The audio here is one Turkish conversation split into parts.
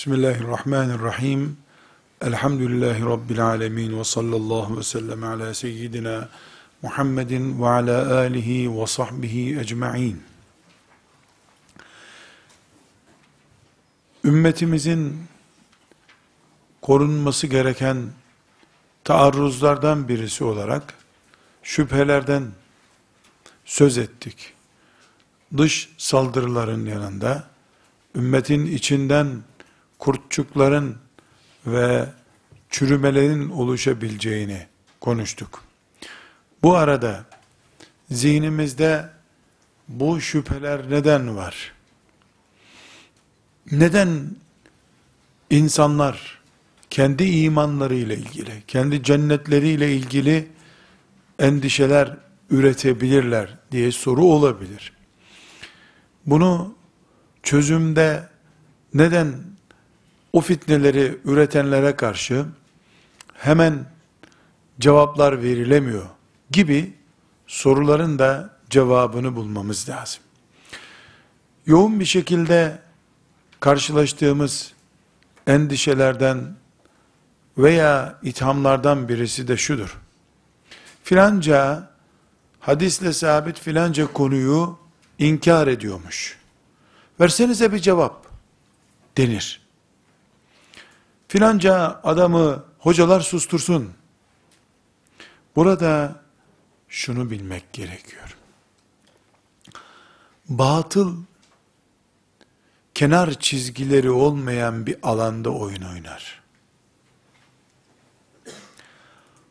Bismillahirrahmanirrahim. Elhamdülillahi Rabbil alemin ve sallallahu ve sellem ala seyyidina Muhammedin ve ala alihi ve sahbihi ecma'in. Ümmetimizin korunması gereken taarruzlardan birisi olarak şüphelerden söz ettik. Dış saldırıların yanında ümmetin içinden kurtçukların ve çürümelerin oluşabileceğini konuştuk. Bu arada zihnimizde bu şüpheler neden var? Neden insanlar kendi imanlarıyla ilgili, kendi cennetleriyle ilgili endişeler üretebilirler diye soru olabilir. Bunu çözümde neden o fitneleri üretenlere karşı hemen cevaplar verilemiyor gibi soruların da cevabını bulmamız lazım. Yoğun bir şekilde karşılaştığımız endişelerden veya ithamlardan birisi de şudur. Filanca hadisle sabit filanca konuyu inkar ediyormuş. Versenize bir cevap denir. Filanca adamı hocalar sustursun. Burada şunu bilmek gerekiyor. Batıl kenar çizgileri olmayan bir alanda oyun oynar.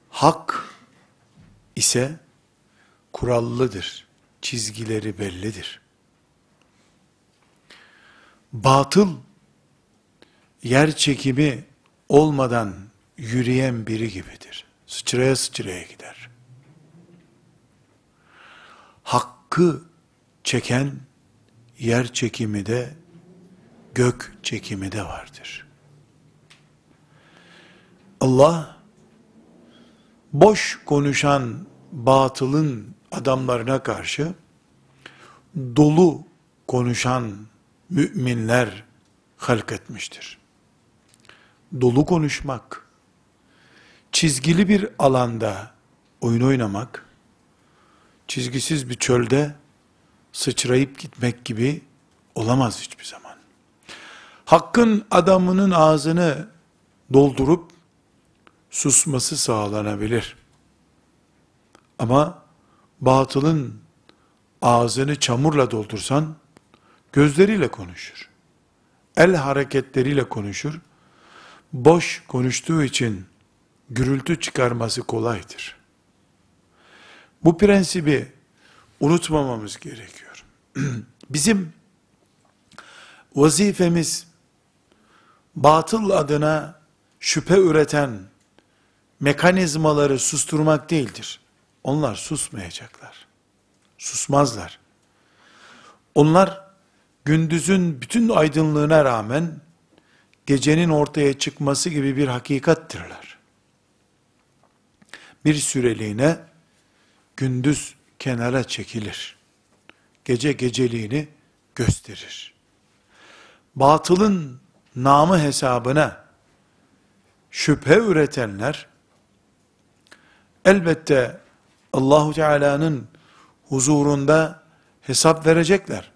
Hak ise kurallıdır. Çizgileri bellidir. Batıl yer çekimi olmadan yürüyen biri gibidir. Sıçraya sıçraya gider. Hakkı çeken yer çekimi de gök çekimi de vardır. Allah boş konuşan batılın adamlarına karşı dolu konuşan müminler halk etmiştir. Dolu konuşmak, çizgili bir alanda oyun oynamak, çizgisiz bir çölde sıçrayıp gitmek gibi olamaz hiçbir zaman. Hakkın adamının ağzını doldurup susması sağlanabilir. Ama batılın ağzını çamurla doldursan gözleriyle konuşur. El hareketleriyle konuşur. Boş konuştuğu için gürültü çıkarması kolaydır. Bu prensibi unutmamamız gerekiyor. Bizim vazifemiz batıl adına şüphe üreten mekanizmaları susturmak değildir. Onlar susmayacaklar. Susmazlar. Onlar gündüzün bütün aydınlığına rağmen gecenin ortaya çıkması gibi bir hakikattirler. Bir süreliğine gündüz kenara çekilir. Gece geceliğini gösterir. Batılın namı hesabına şüphe üretenler elbette Allahu Teala'nın huzurunda hesap verecekler.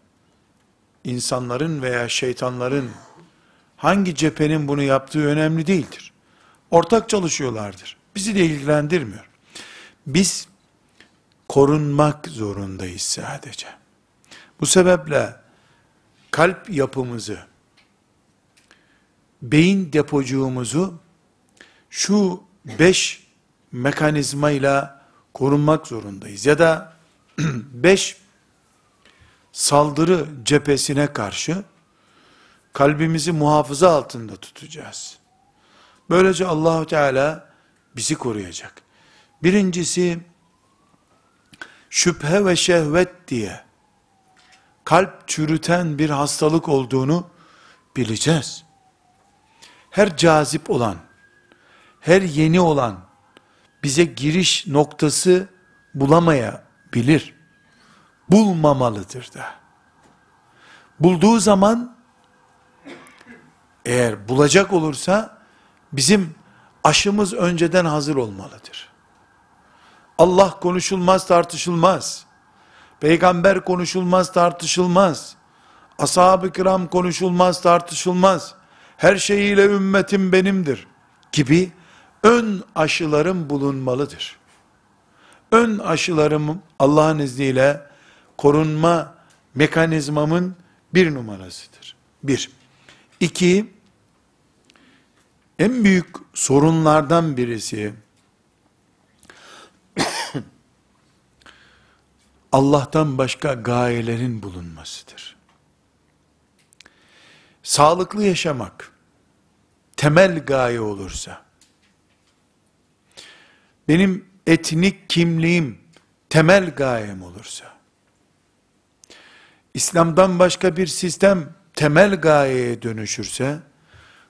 İnsanların veya şeytanların hangi cephenin bunu yaptığı önemli değildir. Ortak çalışıyorlardır. Bizi de ilgilendirmiyor. Biz korunmak zorundayız sadece. Bu sebeple kalp yapımızı, beyin depocuğumuzu şu beş mekanizmayla korunmak zorundayız. Ya da beş saldırı cephesine karşı kalbimizi muhafaza altında tutacağız. Böylece Allahu Teala bizi koruyacak. Birincisi şüphe ve şehvet diye kalp çürüten bir hastalık olduğunu bileceğiz. Her cazip olan, her yeni olan bize giriş noktası bulamayabilir. Bulmamalıdır da. Bulduğu zaman eğer bulacak olursa bizim aşımız önceden hazır olmalıdır. Allah konuşulmaz tartışılmaz. Peygamber konuşulmaz tartışılmaz. Ashab-ı kiram konuşulmaz tartışılmaz. Her şeyiyle ümmetim benimdir gibi ön aşılarım bulunmalıdır. Ön aşılarım Allah'ın izniyle korunma mekanizmamın bir numarasıdır. Bir. İki, en büyük sorunlardan birisi, Allah'tan başka gayelerin bulunmasıdır. Sağlıklı yaşamak, temel gaye olursa, benim etnik kimliğim, temel gayem olursa, İslam'dan başka bir sistem temel gayeye dönüşürse,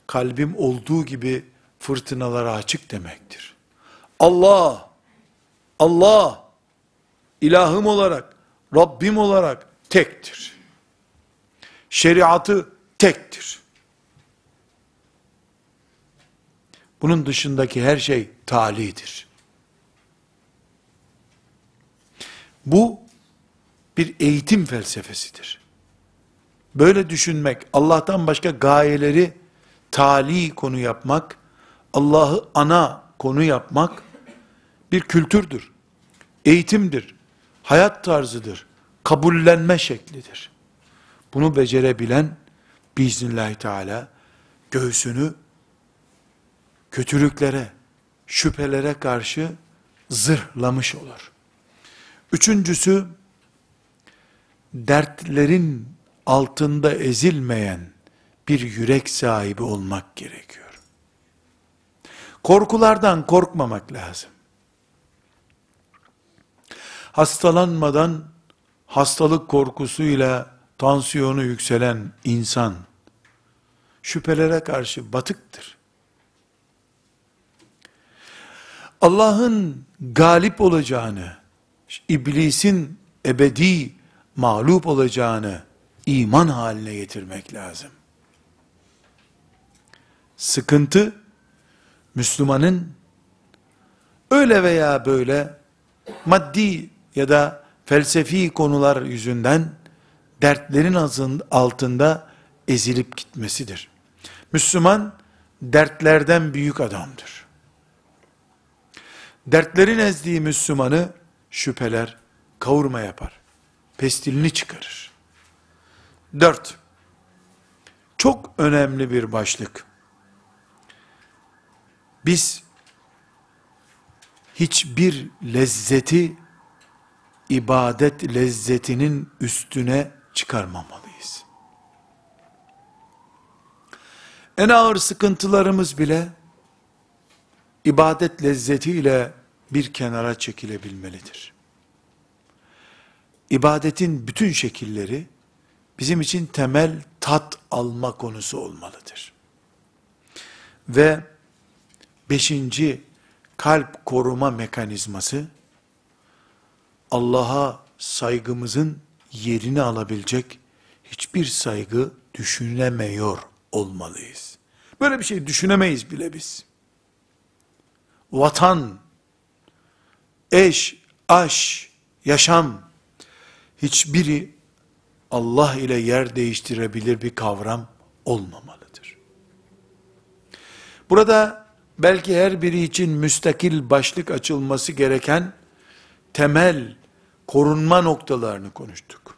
kalbim olduğu gibi fırtınalara açık demektir. Allah, Allah, ilahım olarak, Rabbim olarak tektir. Şeriatı tektir. Bunun dışındaki her şey talidir. Bu bir eğitim felsefesidir. Böyle düşünmek, Allah'tan başka gayeleri tali konu yapmak, Allah'ı ana konu yapmak bir kültürdür. Eğitimdir. Hayat tarzıdır. Kabullenme şeklidir. Bunu becerebilen biiznillahü teala göğsünü kötülüklere, şüphelere karşı zırhlamış olur. Üçüncüsü, dertlerin altında ezilmeyen bir yürek sahibi olmak gerekiyor. Korkulardan korkmamak lazım. Hastalanmadan hastalık korkusuyla tansiyonu yükselen insan şüphelere karşı batıktır. Allah'ın galip olacağını, iblisin ebedi mağlup olacağını iman haline getirmek lazım. Sıkıntı, Müslümanın öyle veya böyle maddi ya da felsefi konular yüzünden dertlerin altında ezilip gitmesidir. Müslüman dertlerden büyük adamdır. Dertlerin ezdiği Müslümanı şüpheler kavurma yapar. Pestilini çıkarır. Dört. Çok önemli bir başlık. Biz hiçbir lezzeti ibadet lezzetinin üstüne çıkarmamalıyız. En ağır sıkıntılarımız bile ibadet lezzetiyle bir kenara çekilebilmelidir. İbadetin bütün şekilleri bizim için temel tat alma konusu olmalıdır. Ve beşinci kalp koruma mekanizması Allah'a saygımızın yerini alabilecek hiçbir saygı düşünemiyor olmalıyız. Böyle bir şey düşünemeyiz bile biz. Vatan, eş, aş, yaşam hiçbiri Allah ile yer değiştirebilir bir kavram olmamalıdır. Burada belki her biri için müstakil başlık açılması gereken temel korunma noktalarını konuştuk.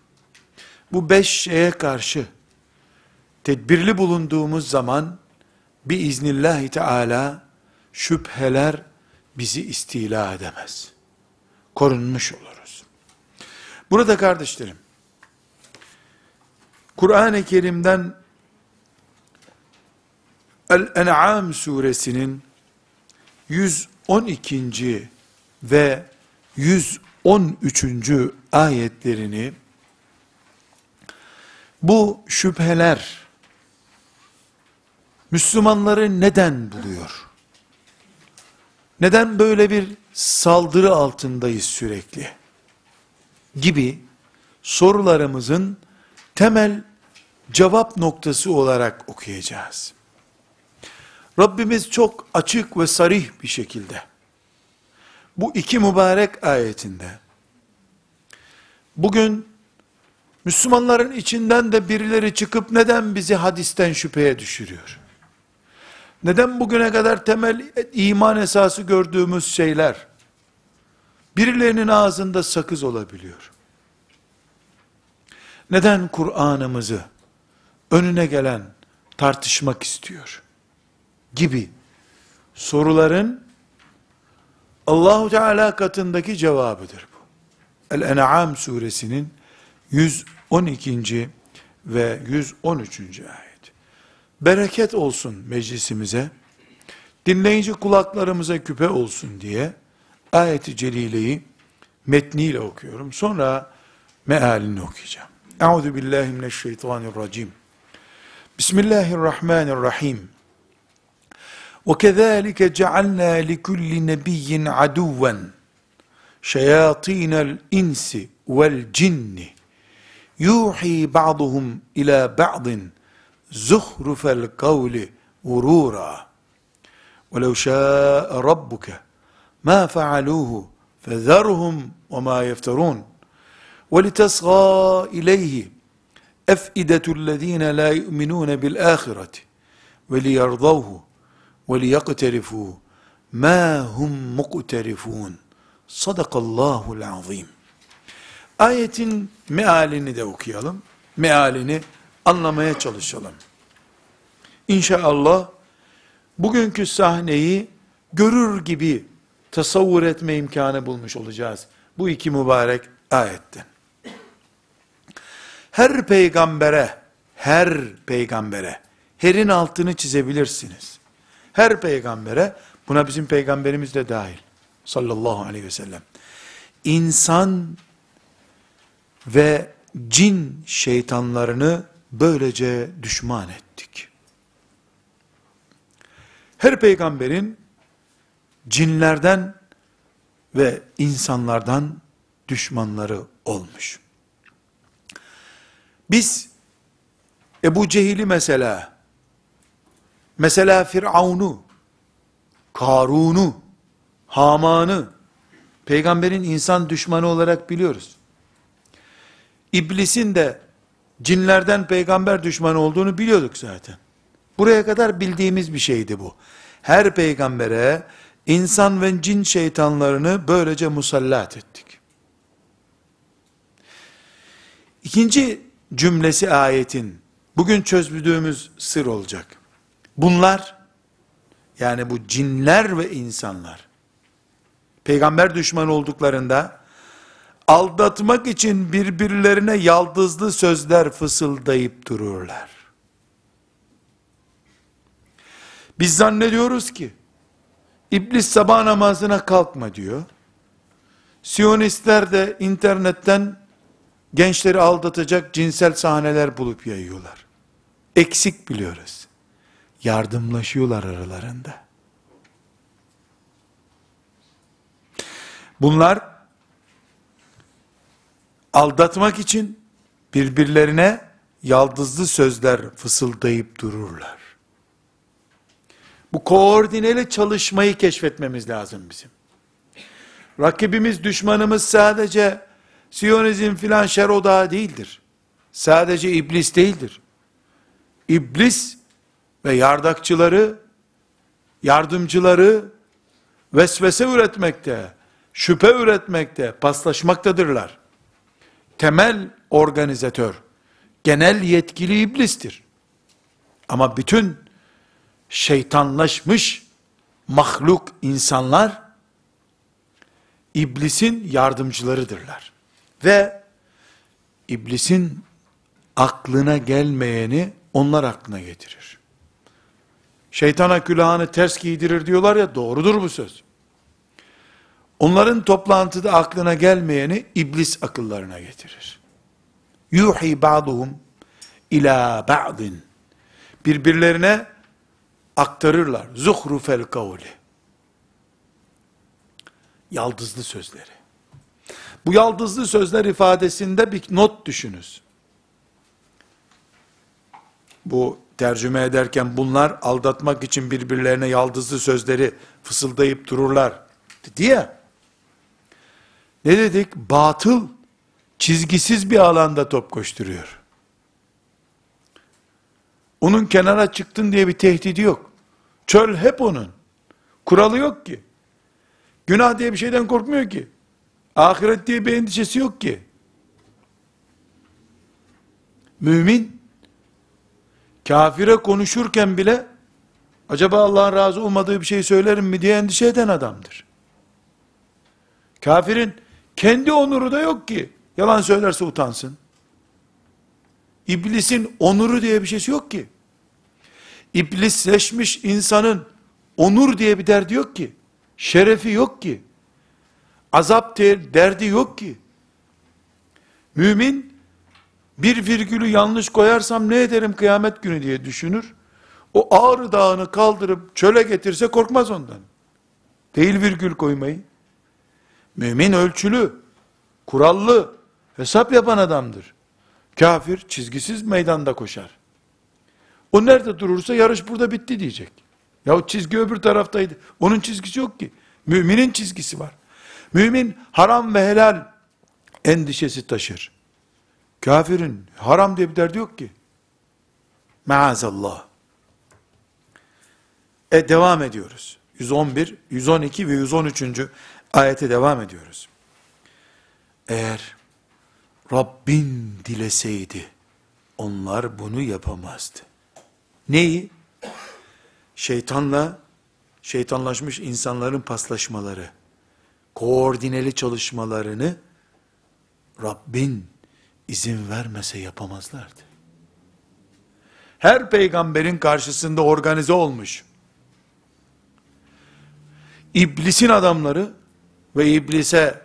Bu beş şeye karşı tedbirli bulunduğumuz zaman bir iznillahü teala şüpheler bizi istila edemez. Korunmuş oluruz. Burada kardeşlerim, Kur'an-ı Kerim'den El-En'am suresinin 112. ve 113. ayetlerini bu şüpheler Müslümanları neden buluyor? Neden böyle bir saldırı altındayız sürekli? Gibi sorularımızın temel cevap noktası olarak okuyacağız. Rabbimiz çok açık ve sarih bir şekilde bu iki mübarek ayetinde bugün Müslümanların içinden de birileri çıkıp neden bizi hadisten şüpheye düşürüyor? Neden bugüne kadar temel iman esası gördüğümüz şeyler birilerinin ağzında sakız olabiliyor? Neden Kur'an'ımızı önüne gelen tartışmak istiyor? Gibi soruların Allahu Teala katındaki cevabıdır bu. El-En'am suresinin 112. ve 113. ayet. Bereket olsun meclisimize, dinleyici kulaklarımıza küpe olsun diye ayeti celileyi metniyle okuyorum. Sonra mealini okuyacağım. Euzu billahi mineşşeytanirracim. Bismillahirrahmanirrahim. وَكَذَٰلِكَ جَعَلْنَا لِكُلِّ نَبِيٍّ عَدُوًّا شَيَاطِينَ الْاِنْسِ وَالْجِنِّ. يُوحِي بَعْضُهُمْ إِلَى بَعْضٍ زُخْرُفَ الْقَوْلِ غُرُورًا. وَلَوْ شَاءَ رَبُّكَ مَا فَعَلُوهُ فَذَرْهُمْ وَمَا يَفْتَرُونَ. وَلِتَصْغَى إِلَيْهِ أَفْئِدَةُ الَّذ۪ينَ لَا يُؤْمِنُونَ بِالْآخِرَةِ وَلِيَرْضَوْهُ وَلِيَقْتَرِفُوا مَا هُمْ مُقْتَرِفُونَ Sadakallahul azim. Ayetin mealini de okuyalım. Mealini anlamaya çalışalım. İnşallah bugünkü sahneyi görür gibi tasavvur etme imkanı bulmuş olacağız. Bu iki mübarek ayetten. Her peygambere, her peygambere, herin altını çizebilirsiniz. Her peygambere, buna bizim peygamberimiz de dahil, sallallahu aleyhi ve sellem. İnsan ve cin şeytanlarını böylece düşman ettik. Her peygamberin cinlerden ve insanlardan düşmanları olmuş. Biz Ebu Cehil'i mesela, mesela Firavun'u, Karun'u, Haman'ı, peygamberin insan düşmanı olarak biliyoruz. İblisin de cinlerden peygamber düşmanı olduğunu biliyorduk zaten. Buraya kadar bildiğimiz bir şeydi bu. Her peygambere insan ve cin şeytanlarını böylece musallat ettik. İkinci cümlesi ayetin bugün çözdüğümüz sır olacak. Bunlar yani bu cinler ve insanlar peygamber düşmanı olduklarında aldatmak için birbirlerine yaldızlı sözler fısıldayıp dururlar. Biz zannediyoruz ki İblis sabah namazına kalkma diyor. Siyonistler de internetten gençleri aldatacak cinsel sahneler bulup yayıyorlar. Eksik biliyoruz. Yardımlaşıyorlar aralarında. Bunlar aldatmak için birbirlerine yaldızlı sözler fısıldayıp dururlar. Bu koordineli çalışmayı keşfetmemiz lazım bizim. Rakibimiz, düşmanımız sadece Siyonizm filan şer odağı değildir. Sadece iblis değildir. İblis ve yardakçıları, yardımcıları vesvese üretmekte, şüphe üretmekte, paslaşmaktadırlar. Temel organizatör, genel yetkili iblistir. Ama bütün şeytanlaşmış mahluk insanlar iblisin yardımcılarıdırlar. Ve iblisin aklına gelmeyeni onlar aklına getirir. Şeytana külahını ters giydirir diyorlar ya doğrudur bu söz. Onların toplantıda aklına gelmeyeni iblis akıllarına getirir. Yuhi ba'duhum ila ba'din. Birbirlerine aktarırlar. Zuhrufel kavli. Yaldızlı sözleri. Bu yaldızlı sözler ifadesinde bir not düşünüz. Bu tercüme ederken bunlar aldatmak için birbirlerine yaldızlı sözleri fısıldayıp dururlar. Dedi ya. Ne dedik? Batıl çizgisiz bir alanda top koşturuyor. Onun kenara çıktın diye bir tehdidi yok. Çöl hep onun. Kuralı yok ki. Günah diye bir şeyden korkmuyor ki. Ahiret diye bir endişesi yok ki. Mümin, kafire konuşurken bile, acaba Allah'ın razı olmadığı bir şey söylerim mi diye endişe eden adamdır. Kafirin kendi onuru da yok ki. Yalan söylerse utansın. İblisin onuru diye bir şeysi yok ki. İblisleşmiş insanın onur diye bir derdi yok ki. Şerefi yok ki. Azap derdi yok ki. Mümin bir virgülü yanlış koyarsam ne ederim kıyamet günü diye düşünür. O ağrı dağını kaldırıp çöle getirse korkmaz ondan. Değil virgül koymayı. Mümin ölçülü, kurallı, hesap yapan adamdır. Kafir çizgisiz meydanda koşar. O nerede durursa yarış burada bitti diyecek. Ya çizgi öbür taraftaydı. Onun çizgisi yok ki. Müminin çizgisi var. Mümin haram ve helal endişesi taşır. Kafirin haram diye bir derdi yok ki. Maazallah. E devam ediyoruz. 111, 112 ve 113. ayete devam ediyoruz. Eğer Rabbin dileseydi onlar bunu yapamazdı. Neyi? Şeytanla şeytanlaşmış insanların paslaşmaları, koordineli çalışmalarını Rabbin izin vermese yapamazlardı. Her peygamberin karşısında organize olmuş. İblisin adamları ve iblise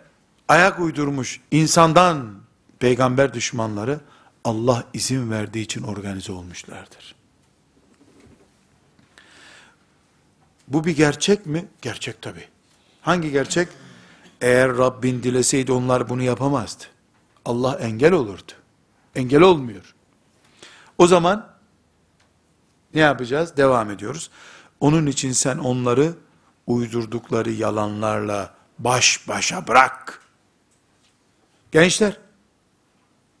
ayak uydurmuş insandan peygamber düşmanları Allah izin verdiği için organize olmuşlardır. Bu bir gerçek mi? Gerçek tabi. Hangi gerçek? Eğer Rabbin dileseydi onlar bunu yapamazdı. Allah engel olurdu. Engel olmuyor. O zaman ne yapacağız? Devam ediyoruz. Onun için sen onları uydurdukları yalanlarla baş başa bırak. Gençler,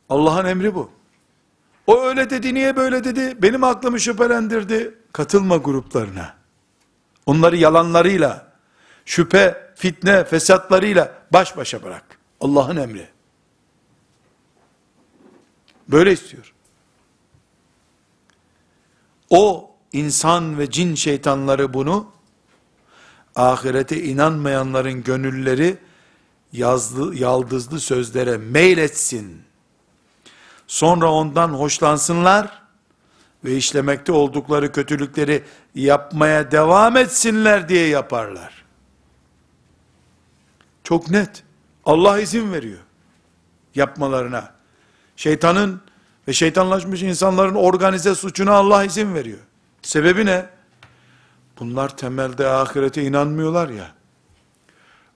Allah'ın emri bu. O öyle dedi, niye böyle dedi? Benim aklımı şüphelendirdi. Katılma gruplarına. Onları yalanlarıyla, şüphe, fitne, fesatlarıyla baş başa bırak. Allah'ın emri. Böyle istiyor. O insan ve cin şeytanları bunu ahirete inanmayanların gönülleri yazlı, yaldızlı sözlere meyletsin. Sonra ondan hoşlansınlar ve işlemekte oldukları kötülükleri yapmaya devam etsinler diye yaparlar. Çok net. Allah izin veriyor yapmalarına. Şeytanın ve şeytanlaşmış insanların organize suçuna Allah izin veriyor. Sebebi ne? Bunlar temelde ahirete inanmıyorlar ya.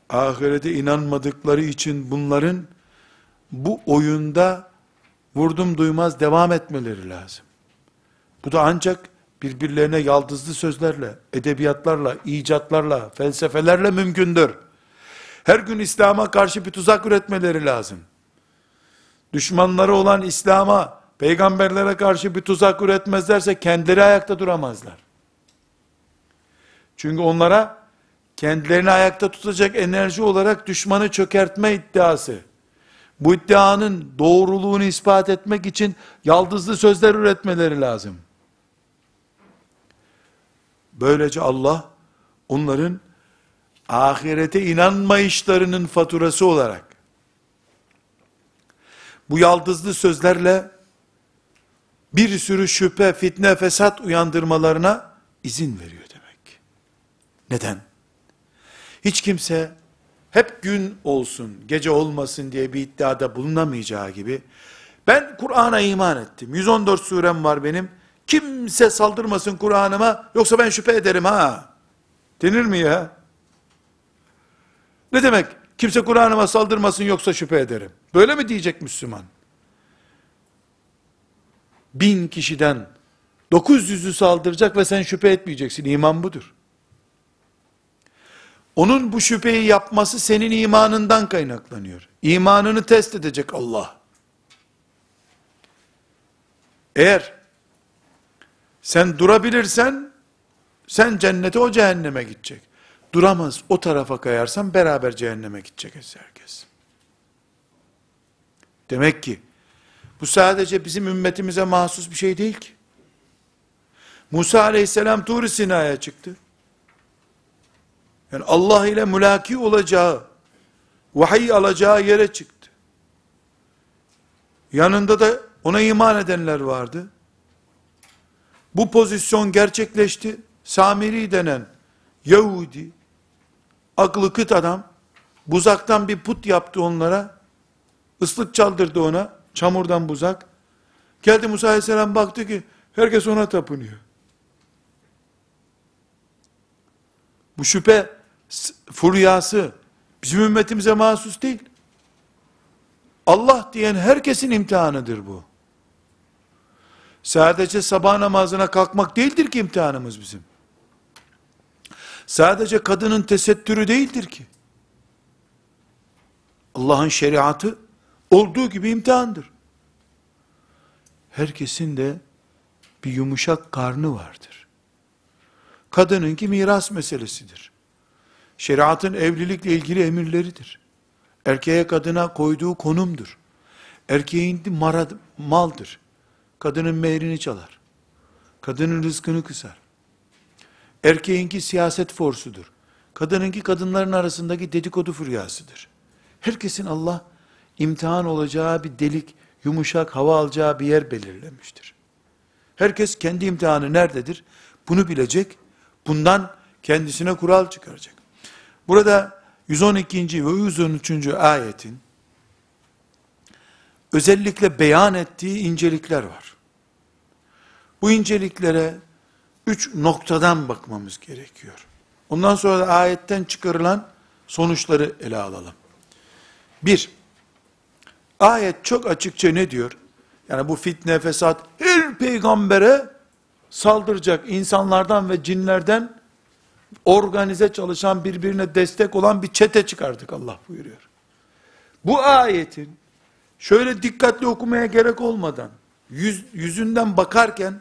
Ahirete inanmadıkları için bunların bu oyunda vurdum duymaz devam etmeleri lazım. Bu da ancak birbirlerine yaldızlı sözlerle, edebiyatlarla, icatlarla, felsefelerle mümkündür. Her gün İslam'a karşı bir tuzak üretmeleri lazım. Düşmanları olan İslam'a, peygamberlere karşı bir tuzak üretmezlerse kendileri ayakta duramazlar. Çünkü onlara kendilerini ayakta tutacak enerji olarak düşmanı çökertme iddiası, bu iddianın doğruluğunu ispat etmek için yaldızlı sözler üretmeleri lazım. Böylece Allah onların ahirete inanmayışlarının faturası olarak bu yaldızlı sözlerle bir sürü şüphe, fitne, fesat uyandırmalarına izin veriyor demek. Neden? Hiç kimse hep gün olsun, gece olmasın diye bir iddiada bulunamayacağı gibi ben Kur'an'a iman ettim. 114 surem var benim. Kimse saldırmasın Kur'an'ıma yoksa ben şüphe ederim ha. Denir mi ya? Ne demek? Kimse Kur'an'ıma saldırmasın yoksa şüphe ederim. Böyle mi diyecek Müslüman? Bin kişiden 900'ü saldıracak ve sen şüphe etmeyeceksin. İman budur. Onun bu şüpheyi yapması senin imanından kaynaklanıyor. İmanını test edecek Allah. Eğer sen durabilirsen sen cennete o cehenneme gidecek. Duramaz o tarafa kayarsan beraber cehenneme gidecek herkes. Demek ki bu sadece bizim ümmetimize mahsus bir şey değil ki. Musa aleyhisselam Tur-i Sina'ya çıktı. Yani Allah ile mülaki olacağı, vahiy alacağı yere çıktı. Yanında da ona iman edenler vardı. Bu pozisyon gerçekleşti. Samiri denen Yahudi, aklı kıt adam, buzaktan bir put yaptı onlara, ıslık çaldırdı ona, çamurdan buzak. Geldi Musa aleyhisselam baktı ki, herkes ona tapınıyor. Bu şüphe furyası bizim ümmetimize mahsus değil. Allah diyen herkesin imtihanıdır bu. Sadece sabah namazına kalkmak değildir ki imtihanımız bizim. Sadece kadının tesettürü değildir ki. Allah'ın şeriatı olduğu gibi imtihandır. Herkesin de bir yumuşak karnı vardır. Kadınınki miras meselesidir. Şeriatın evlilikle ilgili emirleridir. Erkeğe kadına koyduğu konumdur. Erkeğin marad, maldır. Kadının mehrini çalar. Kadının rızkını kısar. Erkeğinki siyaset forsudur. Kadınınki kadınların arasındaki dedikodu furyasıdır. Herkesin Allah imtihan olacağı bir delik, yumuşak hava alacağı bir yer belirlemiştir. Herkes kendi imtihanı nerededir? Bunu bilecek. Bundan kendisine kural çıkaracak. Burada 112. ve 113. ayetin özellikle beyan ettiği incelikler var. Bu inceliklere üç noktadan bakmamız gerekiyor. Ondan sonra da ayetten çıkarılan sonuçları ele alalım. Bir, ayet çok açıkça ne diyor? Yani bu fitne, fesat, her peygambere saldıracak insanlardan ve cinlerden organize çalışan, birbirine destek olan bir çete çıkardık Allah buyuruyor. Bu ayetin şöyle dikkatli okumaya gerek olmadan yüz, yüzünden bakarken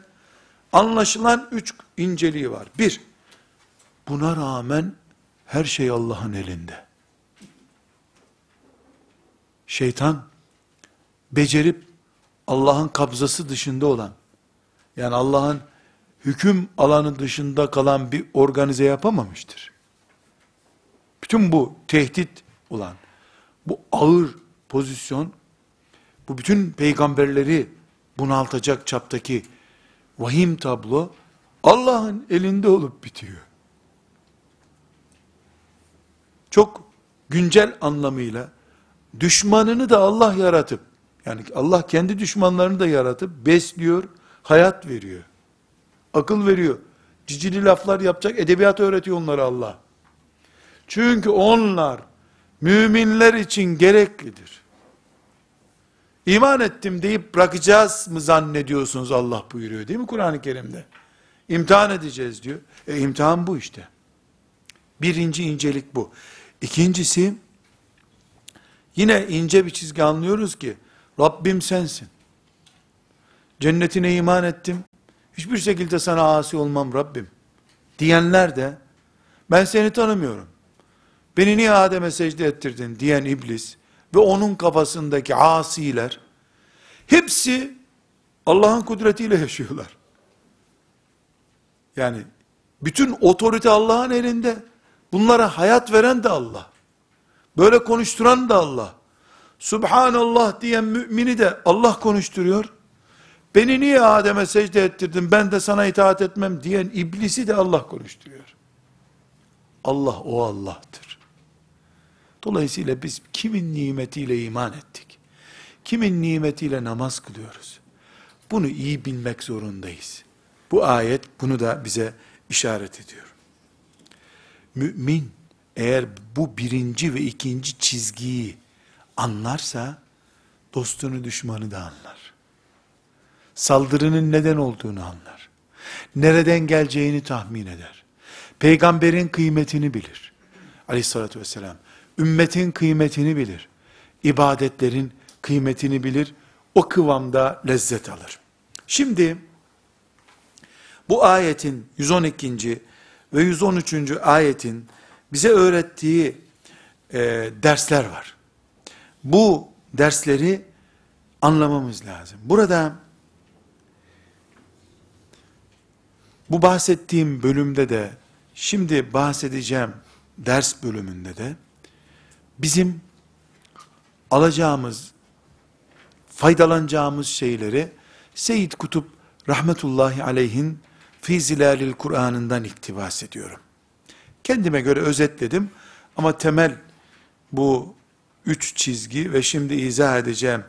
anlaşılan üç inceliği var. Bir, buna rağmen her şey Allah'ın elinde. Şeytan becerip Allah'ın kabzası dışında olan yani Allah'ın hüküm alanı dışında kalan bir organize yapamamıştır. Bütün bu tehdit olan, bu ağır pozisyon, bu bütün peygamberleri bunaltacak çaptaki vahim tablo, Allah'ın elinde olup bitiyor. Çok güncel anlamıyla, düşmanını da Allah yaratıp, yani Allah kendi düşmanlarını da yaratıp, besliyor, hayat veriyor akıl veriyor. Cicili laflar yapacak, edebiyat öğretiyor onlara Allah. Çünkü onlar müminler için gereklidir. İman ettim deyip bırakacağız mı zannediyorsunuz Allah buyuruyor değil mi Kur'an-ı Kerim'de? İmtihan edeceğiz diyor. E imtihan bu işte. Birinci incelik bu. İkincisi, yine ince bir çizgi anlıyoruz ki, Rabbim sensin. Cennetine iman ettim, hiçbir şekilde sana asi olmam Rabbim diyenler de ben seni tanımıyorum. Beni niye Adem'e secde ettirdin diyen iblis ve onun kafasındaki asiler hepsi Allah'ın kudretiyle yaşıyorlar. Yani bütün otorite Allah'ın elinde. Bunlara hayat veren de Allah. Böyle konuşturan da Allah. Subhanallah diyen mümini de Allah konuşturuyor. Beni niye Adem'e secde ettirdin ben de sana itaat etmem diyen iblisi de Allah konuşturuyor. Allah o Allah'tır. Dolayısıyla biz kimin nimetiyle iman ettik? Kimin nimetiyle namaz kılıyoruz? Bunu iyi bilmek zorundayız. Bu ayet bunu da bize işaret ediyor. Mümin eğer bu birinci ve ikinci çizgiyi anlarsa dostunu düşmanı da anlar saldırının neden olduğunu anlar. Nereden geleceğini tahmin eder. Peygamberin kıymetini bilir. Aleyhissalatü vesselam. Ümmetin kıymetini bilir. İbadetlerin kıymetini bilir. O kıvamda lezzet alır. Şimdi bu ayetin 112. ve 113. ayetin bize öğrettiği e, dersler var. Bu dersleri anlamamız lazım. Burada bu bahsettiğim bölümde de şimdi bahsedeceğim ders bölümünde de bizim alacağımız faydalanacağımız şeyleri Seyyid Kutup rahmetullahi aleyhin Fi Kur'an'ından iktibas ediyorum. Kendime göre özetledim ama temel bu üç çizgi ve şimdi izah edeceğim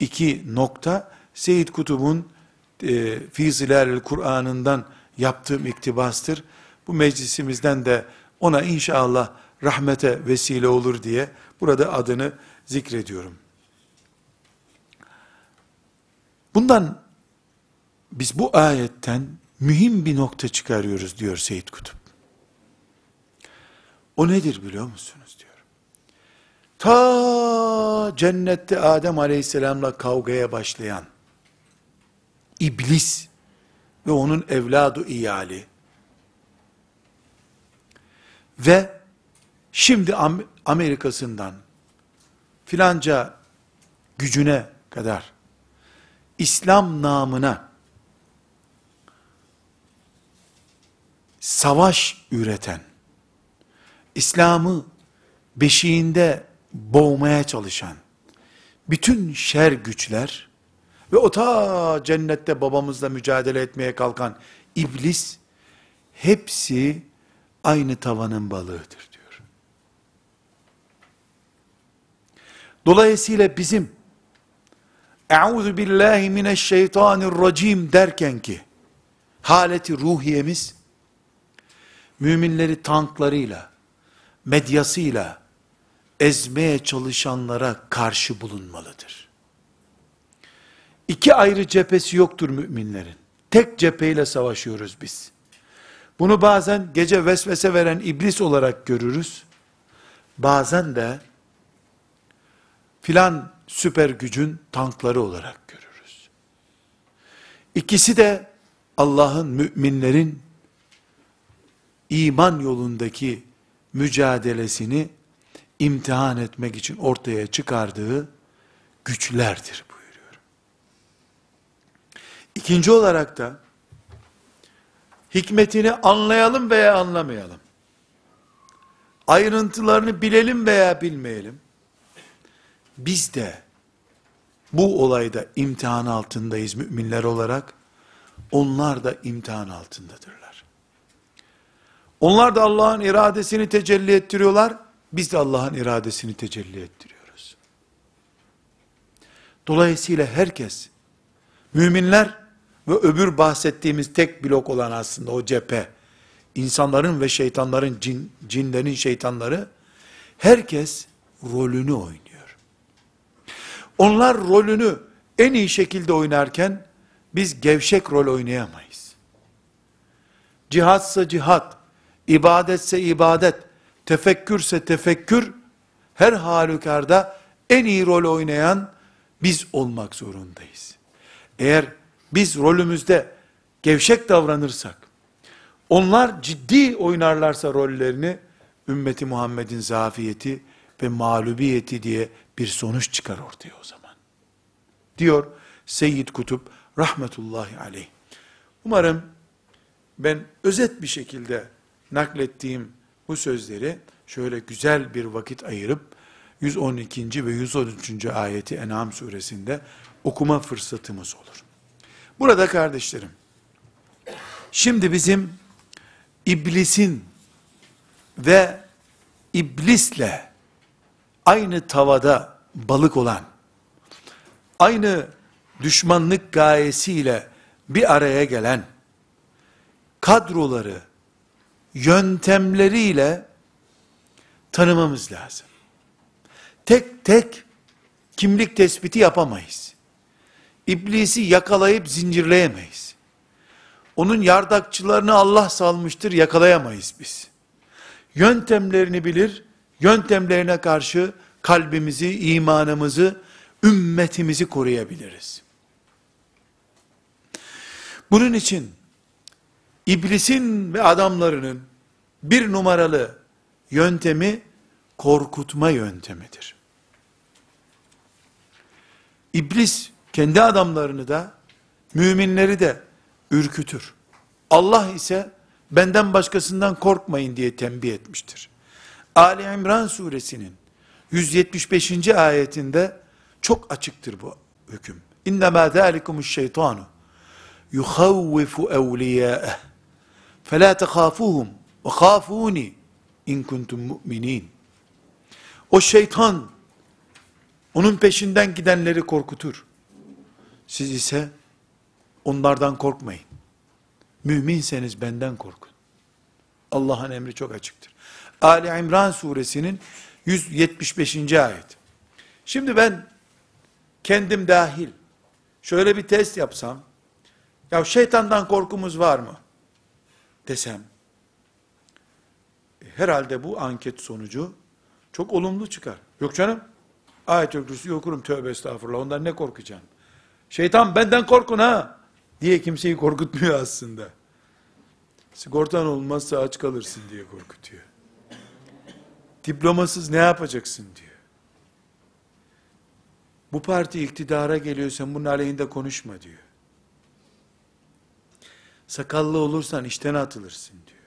iki nokta Seyyid Kutub'un e, Fi Kur'an'ından yaptığım iktibastır. Bu meclisimizden de ona inşallah rahmete vesile olur diye burada adını zikrediyorum. Bundan biz bu ayetten mühim bir nokta çıkarıyoruz diyor Seyyid Kutup. O nedir biliyor musunuz diyor. Ta cennette Adem aleyhisselamla kavgaya başlayan iblis ve onun evladı iyali ve şimdi Amerika'sından filanca gücüne kadar İslam namına savaş üreten, İslam'ı beşiğinde boğmaya çalışan bütün şer güçler ve o ta cennette babamızla mücadele etmeye kalkan iblis hepsi aynı tavanın balığıdır diyor. Dolayısıyla bizim Euzu billahi mineşşeytanirracim derken ki haleti ruhiyemiz müminleri tanklarıyla, medyasıyla ezmeye çalışanlara karşı bulunmalıdır. İki ayrı cephesi yoktur müminlerin. Tek cepheyle savaşıyoruz biz. Bunu bazen gece vesvese veren iblis olarak görürüz. Bazen de filan süper gücün tankları olarak görürüz. İkisi de Allah'ın müminlerin iman yolundaki mücadelesini imtihan etmek için ortaya çıkardığı güçlerdir buyuruyor. İkinci olarak da hikmetini anlayalım veya anlamayalım. Ayrıntılarını bilelim veya bilmeyelim. Biz de bu olayda imtihan altındayız müminler olarak. Onlar da imtihan altındadırlar. Onlar da Allah'ın iradesini tecelli ettiriyorlar. Biz de Allah'ın iradesini tecelli ettiriyoruz. Dolayısıyla herkes, müminler ve öbür bahsettiğimiz tek blok olan aslında o cephe, insanların ve şeytanların, cin, cinlerin şeytanları, herkes rolünü oynuyor. Onlar rolünü en iyi şekilde oynarken, biz gevşek rol oynayamayız. Cihatsa cihat, ibadetse ibadet, tefekkürse tefekkür, her halükarda en iyi rol oynayan biz olmak zorundayız. Eğer biz rolümüzde gevşek davranırsak, onlar ciddi oynarlarsa rollerini, ümmeti Muhammed'in zafiyeti ve mağlubiyeti diye bir sonuç çıkar ortaya o zaman. Diyor Seyyid Kutup rahmetullahi aleyh. Umarım ben özet bir şekilde naklettiğim bu sözleri şöyle güzel bir vakit ayırıp 112. ve 113. ayeti En'am suresinde okuma fırsatımız olur. Burada kardeşlerim, şimdi bizim iblisin ve iblisle aynı tavada balık olan, aynı düşmanlık gayesiyle bir araya gelen kadroları, yöntemleriyle tanımamız lazım. Tek tek kimlik tespiti yapamayız. İblisi yakalayıp zincirleyemeyiz. Onun yardakçılarını Allah salmıştır, yakalayamayız biz. Yöntemlerini bilir, yöntemlerine karşı kalbimizi, imanımızı, ümmetimizi koruyabiliriz. Bunun için iblisin ve adamlarının bir numaralı yöntemi korkutma yöntemidir. İblis kendi adamlarını da müminleri de ürkütür. Allah ise benden başkasından korkmayın diye tembih etmiştir. Ali İmran suresinin 175. ayetinde çok açıktır bu hüküm. İnnemâ zâlikumuş şeytanu yuhavvifu evliyâeh felâ tekâfuhum ve khâfûni in kuntum mu'minin. O şeytan onun peşinden gidenleri korkutur. Siz ise onlardan korkmayın. Müminseniz benden korkun. Allah'ın emri çok açıktır. Ali İmran suresinin 175. ayet. Şimdi ben kendim dahil şöyle bir test yapsam, ya şeytandan korkumuz var mı? Desem, herhalde bu anket sonucu çok olumlu çıkar. Yok canım, ayet-ül kürsüyü okurum tövbe estağfurullah, ondan ne korkacağım? Şeytan benden korkun ha, diye kimseyi korkutmuyor aslında. Sigortan olmazsa aç kalırsın diye korkutuyor. Diplomasız ne yapacaksın diyor. Bu parti iktidara geliyor sen bunun aleyhinde konuşma diyor. Sakallı olursan işten atılırsın diyor.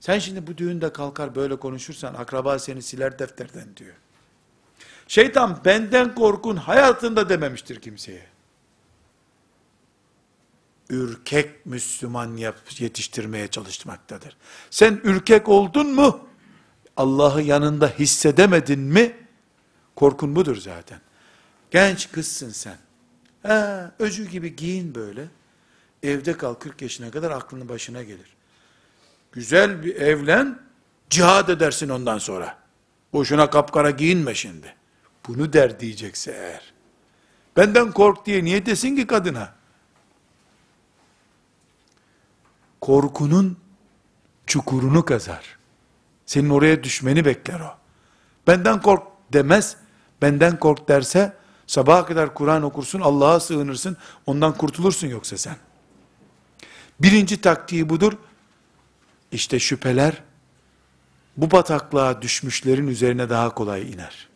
Sen şimdi bu düğünde kalkar böyle konuşursan akraba seni siler defterden diyor. Şeytan benden korkun hayatında dememiştir kimseye. Ürkek Müslüman yap, yetiştirmeye çalışmaktadır. Sen ürkek oldun mu? Allah'ı yanında hissedemedin mi? Korkun budur zaten. Genç kızsın sen. Ha, öcü gibi giyin böyle. Evde kal 40 yaşına kadar aklını başına gelir. Güzel bir evlen, cihad edersin ondan sonra. Boşuna kapkara giyinme şimdi. Bunu der diyecekse eğer. Benden kork diye niye desin ki kadına? Korkunun çukurunu kazar. Senin oraya düşmeni bekler o. Benden kork demez. Benden kork derse sabaha kadar Kur'an okursun, Allah'a sığınırsın, ondan kurtulursun yoksa sen. Birinci taktiği budur. İşte şüpheler bu bataklığa düşmüşlerin üzerine daha kolay iner.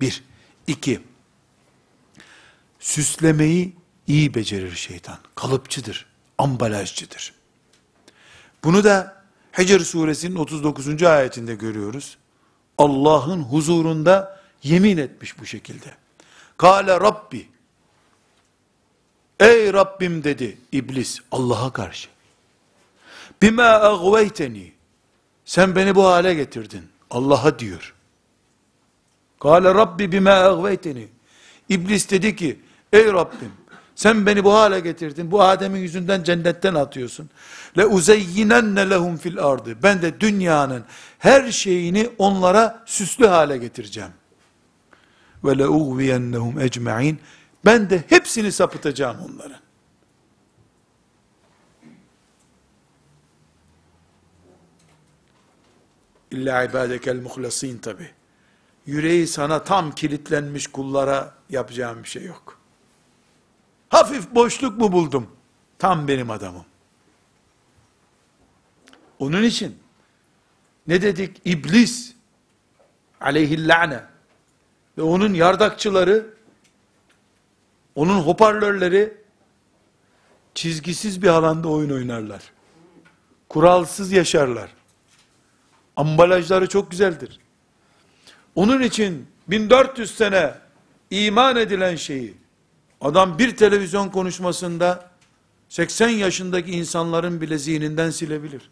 Bir. iki. Süslemeyi iyi becerir şeytan. Kalıpçıdır, ambalajcıdır. Bunu da Hicr suresinin 39. ayetinde görüyoruz. Allah'ın huzurunda yemin etmiş bu şekilde. Kale Rabbi Ey Rabbim dedi iblis Allah'a karşı. Bima agveyteni sen beni bu hale getirdin. Allah'a diyor. Kale Rabbi bima agveyteni İblis dedi ki ey Rabbim sen beni bu hale getirdin. Bu Adem'in yüzünden cennetten atıyorsun. Le uzeyyinenne lehum fil ardı. Ben de dünyanın her şeyini onlara süslü hale getireceğim. Ve le ugviyennehum ecmaîn. Ben de hepsini sapıtacağım onların. İlla ibadekel muhlasin tabi. Yüreği sana tam kilitlenmiş kullara yapacağım bir şey yok. Hafif boşluk mu buldum? Tam benim adamım. Onun için ne dedik? İblis aleyhillâne ve onun yardakçıları onun hoparlörleri çizgisiz bir alanda oyun oynarlar. Kuralsız yaşarlar. Ambalajları çok güzeldir. Onun için 1400 sene iman edilen şeyi Adam bir televizyon konuşmasında 80 yaşındaki insanların bile zihninden silebilir.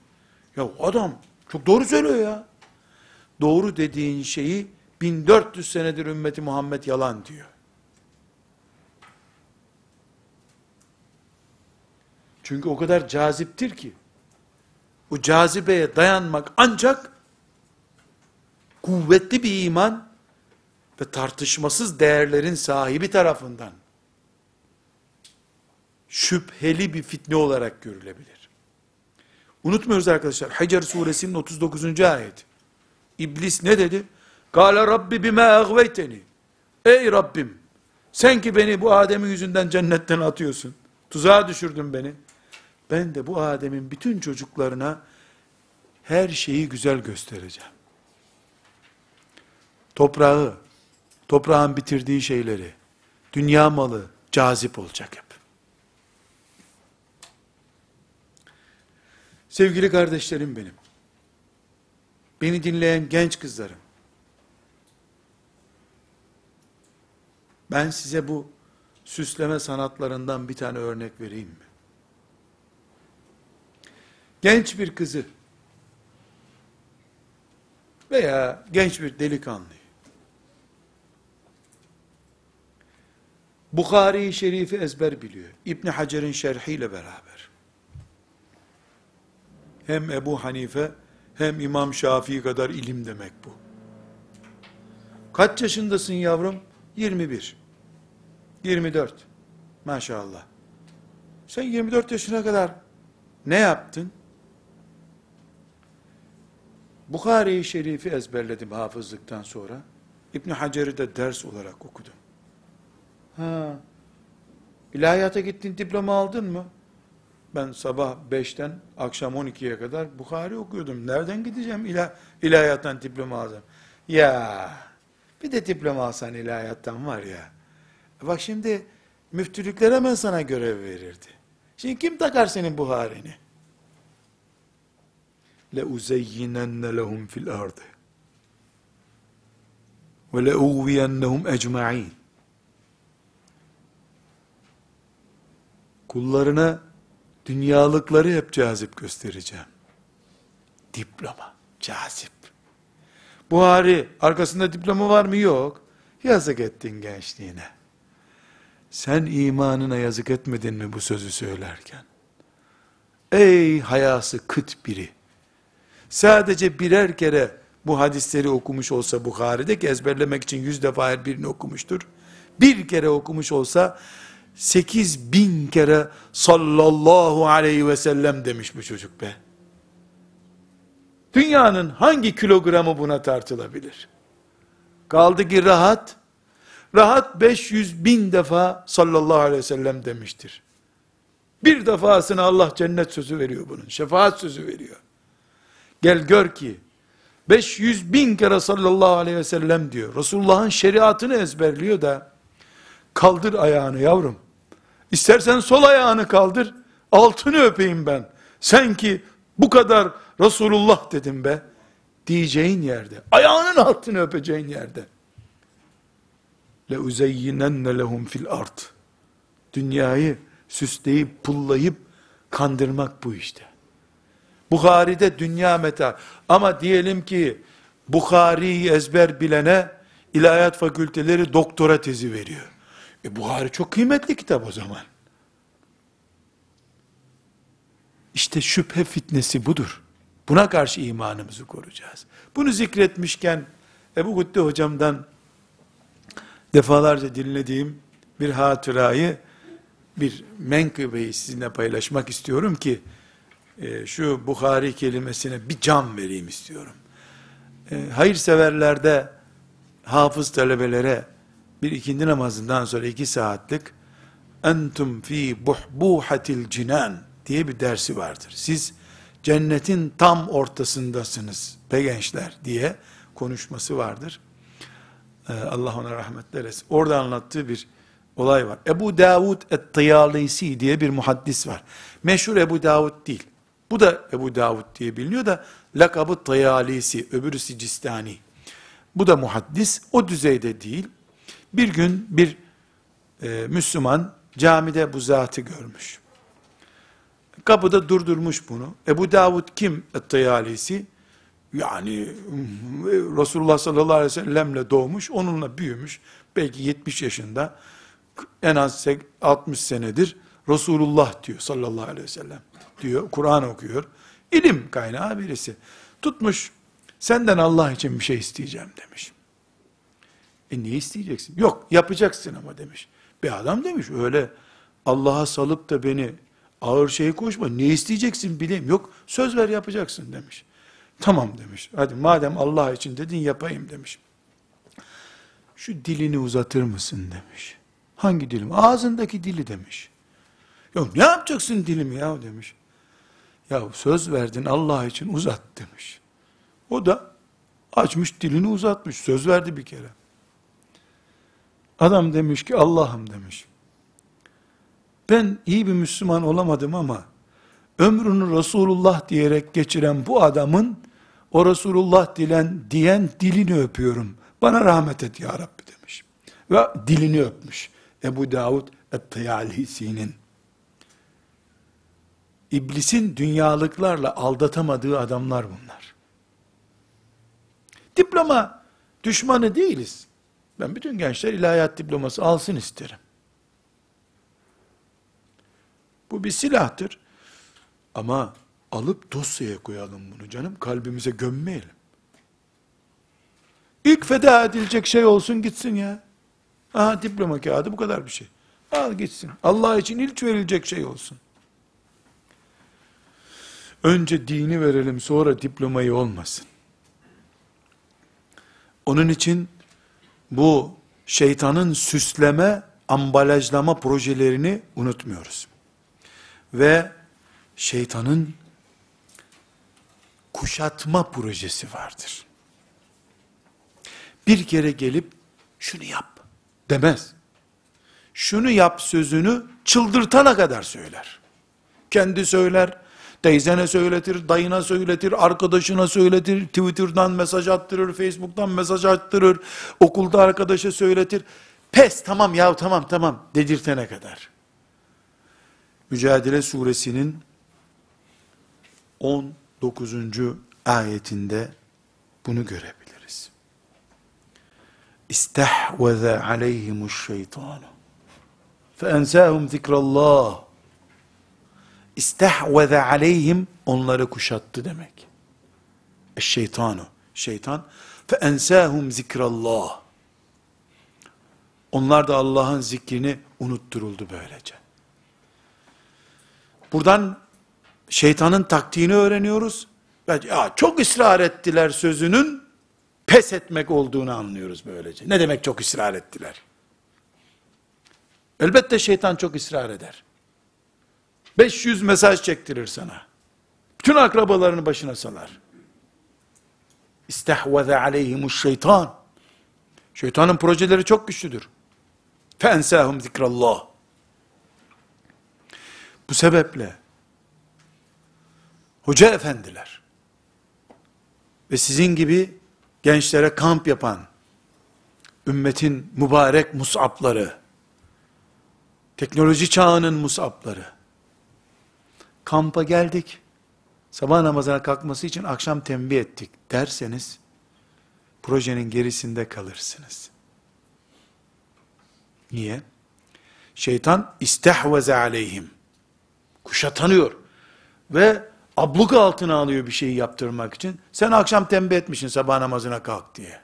Ya adam çok doğru söylüyor ya. Doğru dediğin şeyi 1400 senedir ümmeti Muhammed yalan diyor. Çünkü o kadar caziptir ki, o cazibeye dayanmak ancak kuvvetli bir iman ve tartışmasız değerlerin sahibi tarafından şüpheli bir fitne olarak görülebilir. Unutmuyoruz arkadaşlar. Hacer suresinin 39. ayet. İblis ne dedi? Kale Rabbi bime agveyteni. Ey Rabbim, sen ki beni bu Adem'in yüzünden cennetten atıyorsun. Tuzağa düşürdün beni. Ben de bu Adem'in bütün çocuklarına her şeyi güzel göstereceğim. Toprağı, toprağın bitirdiği şeyleri, dünya malı cazip olacak hep. Sevgili kardeşlerim benim, beni dinleyen genç kızlarım, ben size bu süsleme sanatlarından bir tane örnek vereyim mi? Genç bir kızı veya genç bir delikanlıyı Bukhari-i Şerif'i ezber biliyor. İbn Hacer'in şerhiyle beraber. Hem Ebu Hanife hem İmam Şafii kadar ilim demek bu. Kaç yaşındasın yavrum? 21. 24. Maşallah. Sen 24 yaşına kadar ne yaptın? Bukhari-i Şerif'i ezberledim hafızlıktan sonra. İbn Hacer'i de ders olarak okudum. Ha. İlahiyata gittin diploma aldın mı? Ben sabah 5'ten akşam 12'ye kadar Bukhari okuyordum. Nereden gideceğim İla, ilahiyattan diploma alacağım? Ya bir de diploma alsan ilahiyattan var ya. Bak şimdi müftülükler hemen sana görev verirdi. Şimdi kim takar senin Buhari'ni? Le uzeyyinenne lehum fil ardı. Ve le uğviyennehum ecma'in. Kullarına dünyalıkları hep cazip göstereceğim. Diploma, cazip. Buhari, arkasında diploma var mı? Yok. Yazık ettin gençliğine. Sen imanına yazık etmedin mi bu sözü söylerken? Ey hayası kıt biri! Sadece birer kere bu hadisleri okumuş olsa Bukhari'de ki ezberlemek için yüz defa her birini okumuştur. Bir kere okumuş olsa 8 bin kere sallallahu aleyhi ve sellem demiş bu çocuk be. Dünyanın hangi kilogramı buna tartılabilir? Kaldı ki rahat, rahat 500 bin defa sallallahu aleyhi ve sellem demiştir. Bir defasına Allah cennet sözü veriyor bunun, şefaat sözü veriyor. Gel gör ki, 500 bin kere sallallahu aleyhi ve sellem diyor. Resulullah'ın şeriatını ezberliyor da, Kaldır ayağını yavrum. İstersen sol ayağını kaldır. Altını öpeyim ben. Sen ki bu kadar Resulullah dedim be. Diyeceğin yerde. Ayağının altını öpeceğin yerde. Le uzeyyinenne lehum fil art. Dünyayı süsleyip pullayıp kandırmak bu işte. Bukhari'de dünya meta. Ama diyelim ki Bukhari'yi ezber bilene ilahiyat fakülteleri doktora tezi veriyor. E Buhari çok kıymetli kitap o zaman. İşte şüphe fitnesi budur. Buna karşı imanımızı koruyacağız. Bunu zikretmişken Ebu Gütte hocamdan defalarca dinlediğim bir hatırayı, bir menkıbeyi sizinle paylaşmak istiyorum ki e, şu Bukhari kelimesine bir can vereyim istiyorum. E, hayırseverlerde hafız talebelere bir ikindi namazından sonra iki saatlik entum fi buhbuhatil cinan diye bir dersi vardır. Siz cennetin tam ortasındasınız be gençler diye konuşması vardır. Ee, Allah ona rahmet eylesin. Orada anlattığı bir olay var. Ebu Davud et-Tıyalisi diye bir muhaddis var. Meşhur Ebu Davud değil. Bu da Ebu Davud diye biliniyor da lakabı Tıyalisi, öbürü Sicistani. Bu da muhaddis, o düzeyde değil. Bir gün bir e, Müslüman camide bu zatı görmüş. Kapıda durdurmuş bunu. Ebu Davud kim? Et-Tayalisi. Yani Resulullah sallallahu aleyhi ve sellemle doğmuş, onunla büyümüş. Belki 70 yaşında. En az 60 senedir Resulullah diyor sallallahu aleyhi ve sellem. Diyor, Kur'an okuyor. İlim kaynağı birisi. Tutmuş, senden Allah için bir şey isteyeceğim demiş. E niye isteyeceksin? Yok yapacaksın ama demiş. Bir adam demiş öyle Allah'a salıp da beni ağır şey koşma. Ne isteyeceksin bileyim. Yok söz ver yapacaksın demiş. Tamam demiş. Hadi madem Allah için dedin yapayım demiş. Şu dilini uzatır mısın demiş. Hangi dilim? Ağzındaki dili demiş. Yok ne yapacaksın dilimi ya demiş. Ya söz verdin Allah için uzat demiş. O da açmış dilini uzatmış. Söz verdi bir kere. Adam demiş ki Allah'ım demiş. Ben iyi bir Müslüman olamadım ama ömrünü Resulullah diyerek geçiren bu adamın o Resulullah dilen diyen dilini öpüyorum. Bana rahmet et ya Rabbi demiş. Ve dilini öpmüş. Ebu Davud Et-Tayalisi'nin İblisin dünyalıklarla aldatamadığı adamlar bunlar. Diploma düşmanı değiliz. Ben bütün gençler ilahiyat diploması alsın isterim. Bu bir silahtır. Ama alıp dosyaya koyalım bunu canım. Kalbimize gömmeyelim. İlk feda edilecek şey olsun gitsin ya. Aha diploma kağıdı bu kadar bir şey. Al gitsin. Allah için ilk verilecek şey olsun. Önce dini verelim sonra diplomayı olmasın. Onun için bu şeytanın süsleme, ambalajlama projelerini unutmuyoruz. Ve şeytanın kuşatma projesi vardır. Bir kere gelip şunu yap demez. Şunu yap sözünü çıldırtana kadar söyler. Kendi söyler, teyzene söyletir, dayına söyletir, arkadaşına söyletir, Twitter'dan mesaj attırır, Facebook'tan mesaj attırır, okulda arkadaşa söyletir. Pes tamam ya tamam tamam dedirtene kadar. Mücadele suresinin 19. ayetinde bunu görebiliriz. İstehveze aleyhimuş şeytanu. Feensâhum zikrallah. İstehveze aleyhim onları kuşattı demek. Şeytanu. Şeytan. Feensâhum zikrallah. Onlar da Allah'ın zikrini unutturuldu böylece. Buradan şeytanın taktiğini öğreniyoruz. Ya çok ısrar ettiler sözünün pes etmek olduğunu anlıyoruz böylece. Ne demek çok ısrar ettiler? Elbette şeytan çok ısrar eder. 500 mesaj çektirir sana. Bütün akrabalarını başına salar. İstehveze aleyhimuş şeytan. Şeytanın projeleri çok güçlüdür. Fensahum zikrallah. Bu sebeple hoca efendiler ve sizin gibi gençlere kamp yapan ümmetin mübarek musapları, teknoloji çağının musapları, kampa geldik, sabah namazına kalkması için akşam tembih ettik derseniz, projenin gerisinde kalırsınız. Niye? Şeytan istehveze aleyhim. Kuşatanıyor. Ve abluk altına alıyor bir şeyi yaptırmak için. Sen akşam tembih etmişsin sabah namazına kalk diye.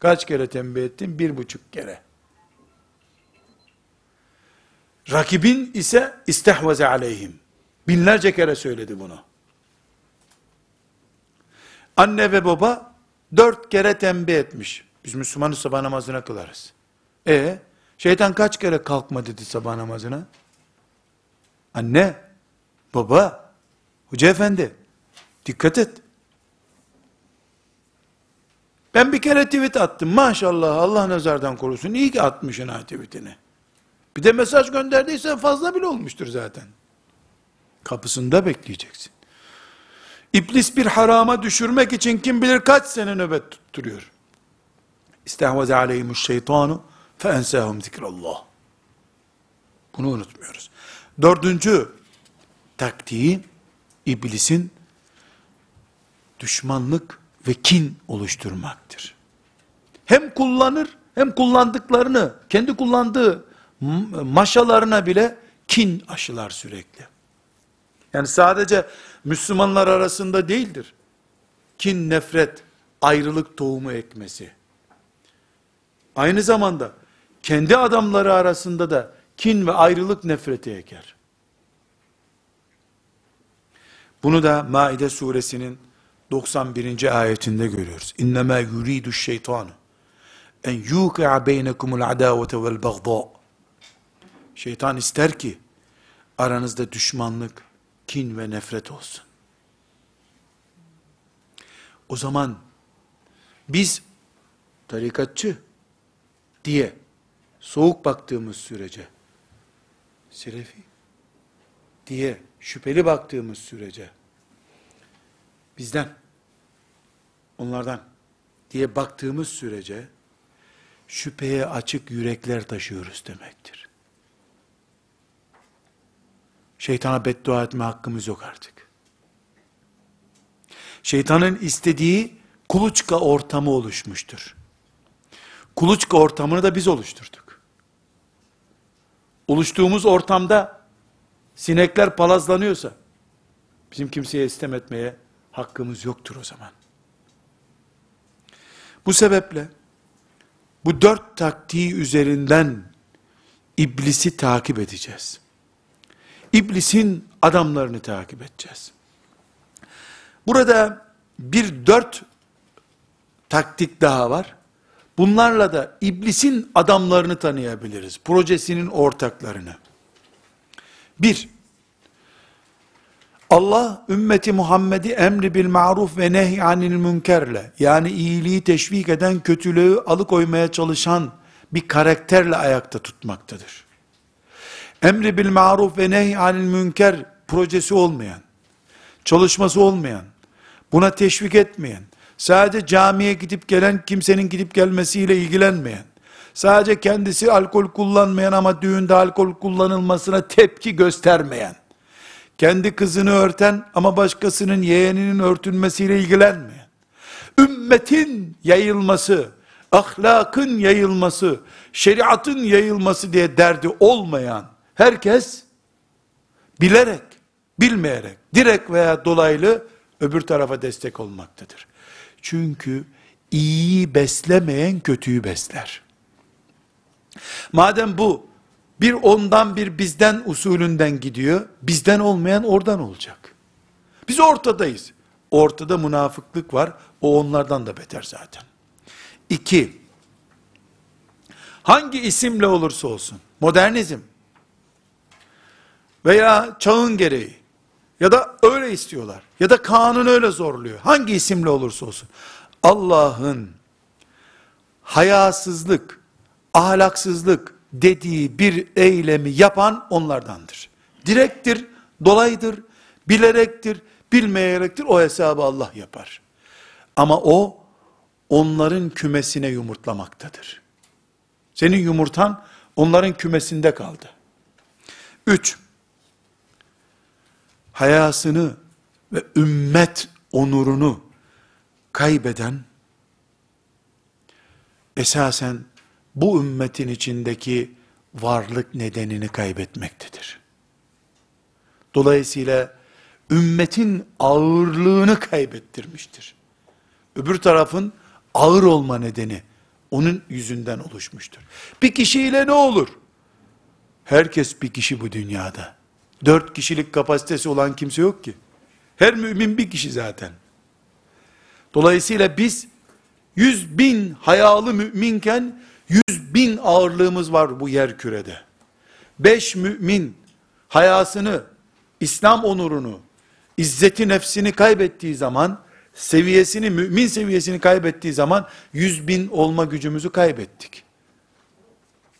Kaç kere tembih ettin? Bir buçuk kere. Rakibin ise istehveze aleyhim. Binlerce kere söyledi bunu. Anne ve baba dört kere tembih etmiş. Biz Müslümanız sabah namazına kılarız. E şeytan kaç kere kalkma dedi sabah namazına? Anne, baba, hoca efendi, dikkat et. Ben bir kere tweet attım. Maşallah Allah nazardan korusun. İyi ki atmışsın ha tweetini. Bir de mesaj gönderdiysen fazla bile olmuştur zaten. Kapısında bekleyeceksin. İblis bir harama düşürmek için kim bilir kaç sene nöbet tutturuyor. İstehvaze aleyhimuş şeytanu fe ensahum zikrallah. Bunu unutmuyoruz. Dördüncü taktiği iblisin düşmanlık ve kin oluşturmaktır. Hem kullanır hem kullandıklarını kendi kullandığı maşalarına bile kin aşılar sürekli. Yani sadece Müslümanlar arasında değildir. Kin, nefret, ayrılık tohumu ekmesi. Aynı zamanda kendi adamları arasında da kin ve ayrılık nefreti eker. Bunu da Maide suresinin 91. ayetinde görüyoruz. İnnemâ yuridu şeytanu en yuki'a beynekumul adavete vel bagdâ. Şeytan ister ki aranızda düşmanlık, kin ve nefret olsun. O zaman biz tarikatçı diye soğuk baktığımız sürece Selefi diye şüpheli baktığımız sürece bizden onlardan diye baktığımız sürece şüpheye açık yürekler taşıyoruz demektir. Şeytana beddua etme hakkımız yok artık. Şeytanın istediği kuluçka ortamı oluşmuştur. Kuluçka ortamını da biz oluşturduk. Oluştuğumuz ortamda sinekler palazlanıyorsa bizim kimseye istem etmeye hakkımız yoktur o zaman. Bu sebeple bu dört taktiği üzerinden iblisi takip edeceğiz. İblisin adamlarını takip edeceğiz. Burada bir dört taktik daha var. Bunlarla da iblisin adamlarını tanıyabiliriz. Projesinin ortaklarını. Bir, Allah ümmeti Muhammed'i emri bil maruf ve nehy anil münkerle yani iyiliği teşvik eden kötülüğü alıkoymaya çalışan bir karakterle ayakta tutmaktadır. Emri bil maruf ve nehy anil münker projesi olmayan, çalışması olmayan, buna teşvik etmeyen, sadece camiye gidip gelen kimsenin gidip gelmesiyle ilgilenmeyen, sadece kendisi alkol kullanmayan ama düğünde alkol kullanılmasına tepki göstermeyen, kendi kızını örten ama başkasının yeğeninin örtülmesiyle ilgilenmeyen, ümmetin yayılması, ahlakın yayılması, şeriatın yayılması diye derdi olmayan herkes bilerek, bilmeyerek, direkt veya dolaylı öbür tarafa destek olmaktadır. Çünkü iyiyi beslemeyen kötüyü besler. Madem bu bir ondan bir bizden usulünden gidiyor. Bizden olmayan oradan olacak. Biz ortadayız. Ortada münafıklık var. O onlardan da beter zaten. İki, hangi isimle olursa olsun, modernizm veya çağın gereği ya da öyle istiyorlar ya da kanun öyle zorluyor. Hangi isimle olursa olsun. Allah'ın hayasızlık, ahlaksızlık, dediği bir eylemi yapan onlardandır. Direktir, dolaydır, bilerektir, bilmeyerektir o hesabı Allah yapar. Ama o onların kümesine yumurtlamaktadır. Senin yumurtan onların kümesinde kaldı. Üç, hayasını ve ümmet onurunu kaybeden, esasen bu ümmetin içindeki varlık nedenini kaybetmektedir. Dolayısıyla ümmetin ağırlığını kaybettirmiştir. Öbür tarafın ağır olma nedeni onun yüzünden oluşmuştur. Bir kişiyle ne olur? Herkes bir kişi bu dünyada. Dört kişilik kapasitesi olan kimse yok ki. Her mümin bir kişi zaten. Dolayısıyla biz yüz bin hayalı müminken yüz bin ağırlığımız var bu yer kürede. Beş mümin hayasını, İslam onurunu, izzeti nefsini kaybettiği zaman, seviyesini, mümin seviyesini kaybettiği zaman, yüz bin olma gücümüzü kaybettik.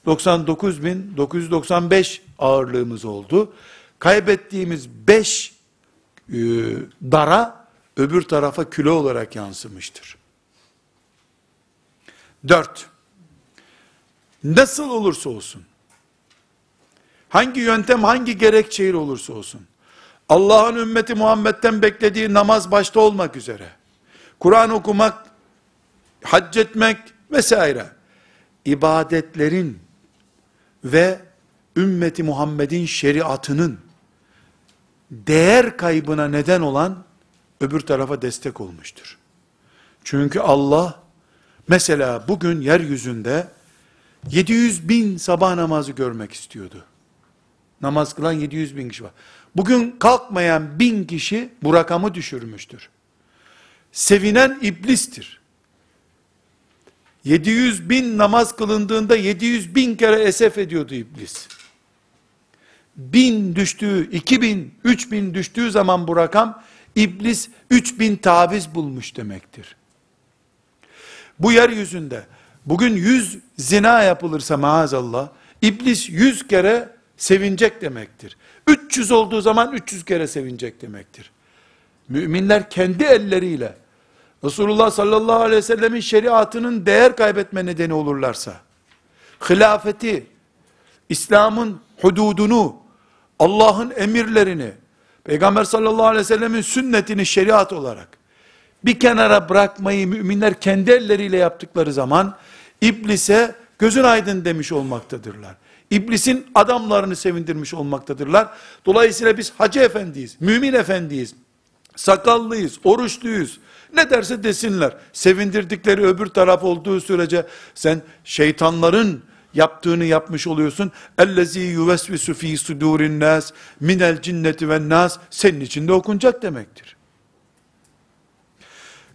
99 bin 995 ağırlığımız oldu. Kaybettiğimiz 5 e, dara öbür tarafa küle olarak yansımıştır. 4. Nasıl olursa olsun, hangi yöntem, hangi gerekçeyle olursa olsun, Allah'ın ümmeti Muhammed'den beklediği namaz başta olmak üzere, Kur'an okumak, hac etmek vesaire, ibadetlerin ve ümmeti Muhammed'in şeriatının değer kaybına neden olan öbür tarafa destek olmuştur. Çünkü Allah mesela bugün yeryüzünde 700 bin sabah namazı görmek istiyordu. Namaz kılan 700 bin kişi var. Bugün kalkmayan bin kişi bu rakamı düşürmüştür. Sevinen iblistir. 700 bin namaz kılındığında 700 bin kere esef ediyordu iblis. Bin düştüğü, 2000, 3000 düştüğü zaman bu rakam, iblis 3000 taviz bulmuş demektir. Bu yeryüzünde, bugün 100 zina yapılırsa maazallah, iblis 100 kere sevinecek demektir. 300 olduğu zaman 300 kere sevinecek demektir. Müminler kendi elleriyle, Resulullah sallallahu aleyhi ve sellemin şeriatının değer kaybetme nedeni olurlarsa, hilafeti, İslam'ın hududunu, Allah'ın emirlerini, Peygamber sallallahu aleyhi ve sellemin sünnetini şeriat olarak, bir kenara bırakmayı müminler kendi elleriyle yaptıkları zaman, iblise gözün aydın demiş olmaktadırlar. İblisin adamlarını sevindirmiş olmaktadırlar. Dolayısıyla biz hacı efendiyiz, mümin efendiyiz, sakallıyız, oruçluyuz, ne derse desinler. Sevindirdikleri öbür taraf olduğu sürece sen şeytanların yaptığını yapmış oluyorsun. Ellezî yuvesvisu fî sudûrin nâs minel cinneti ve nas senin içinde okunacak demektir.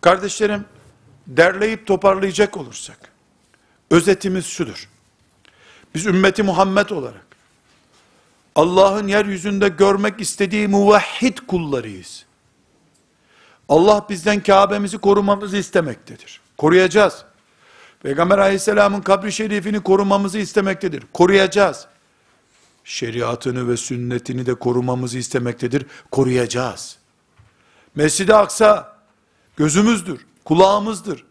Kardeşlerim, derleyip toparlayacak olursak, özetimiz şudur. Biz ümmeti Muhammed olarak, Allah'ın yeryüzünde görmek istediği muvahhid kullarıyız. Allah bizden Kabe'mizi korumamızı istemektedir. Koruyacağız. Peygamber aleyhisselamın kabri şerifini korumamızı istemektedir. Koruyacağız. Şeriatını ve sünnetini de korumamızı istemektedir. Koruyacağız. Mescid-i Aksa gözümüzdür, kulağımızdır,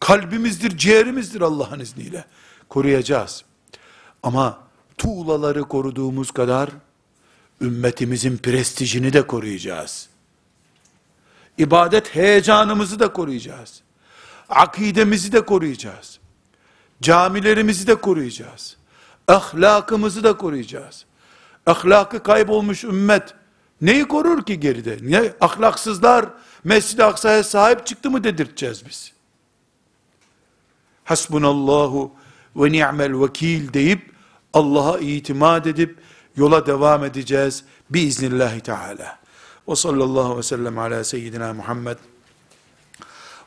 kalbimizdir, ciğerimizdir Allah'ın izniyle. Koruyacağız. Ama tuğlaları koruduğumuz kadar ümmetimizin prestijini de koruyacağız. İbadet heyecanımızı da koruyacağız. Akidemizi de koruyacağız. Camilerimizi de koruyacağız. Ahlakımızı da koruyacağız. Ahlakı kaybolmuş ümmet neyi korur ki geride? Ne ahlaksızlar Mescid-i Aksa'ya sahip çıktı mı dedirteceğiz biz. Hasbunallahu ve ni'mel vekil deyip Allah'a itimat edip yola devam edeceğiz biiznillahü teala. Ve sallallahu ve sellem ala seyyidina Muhammed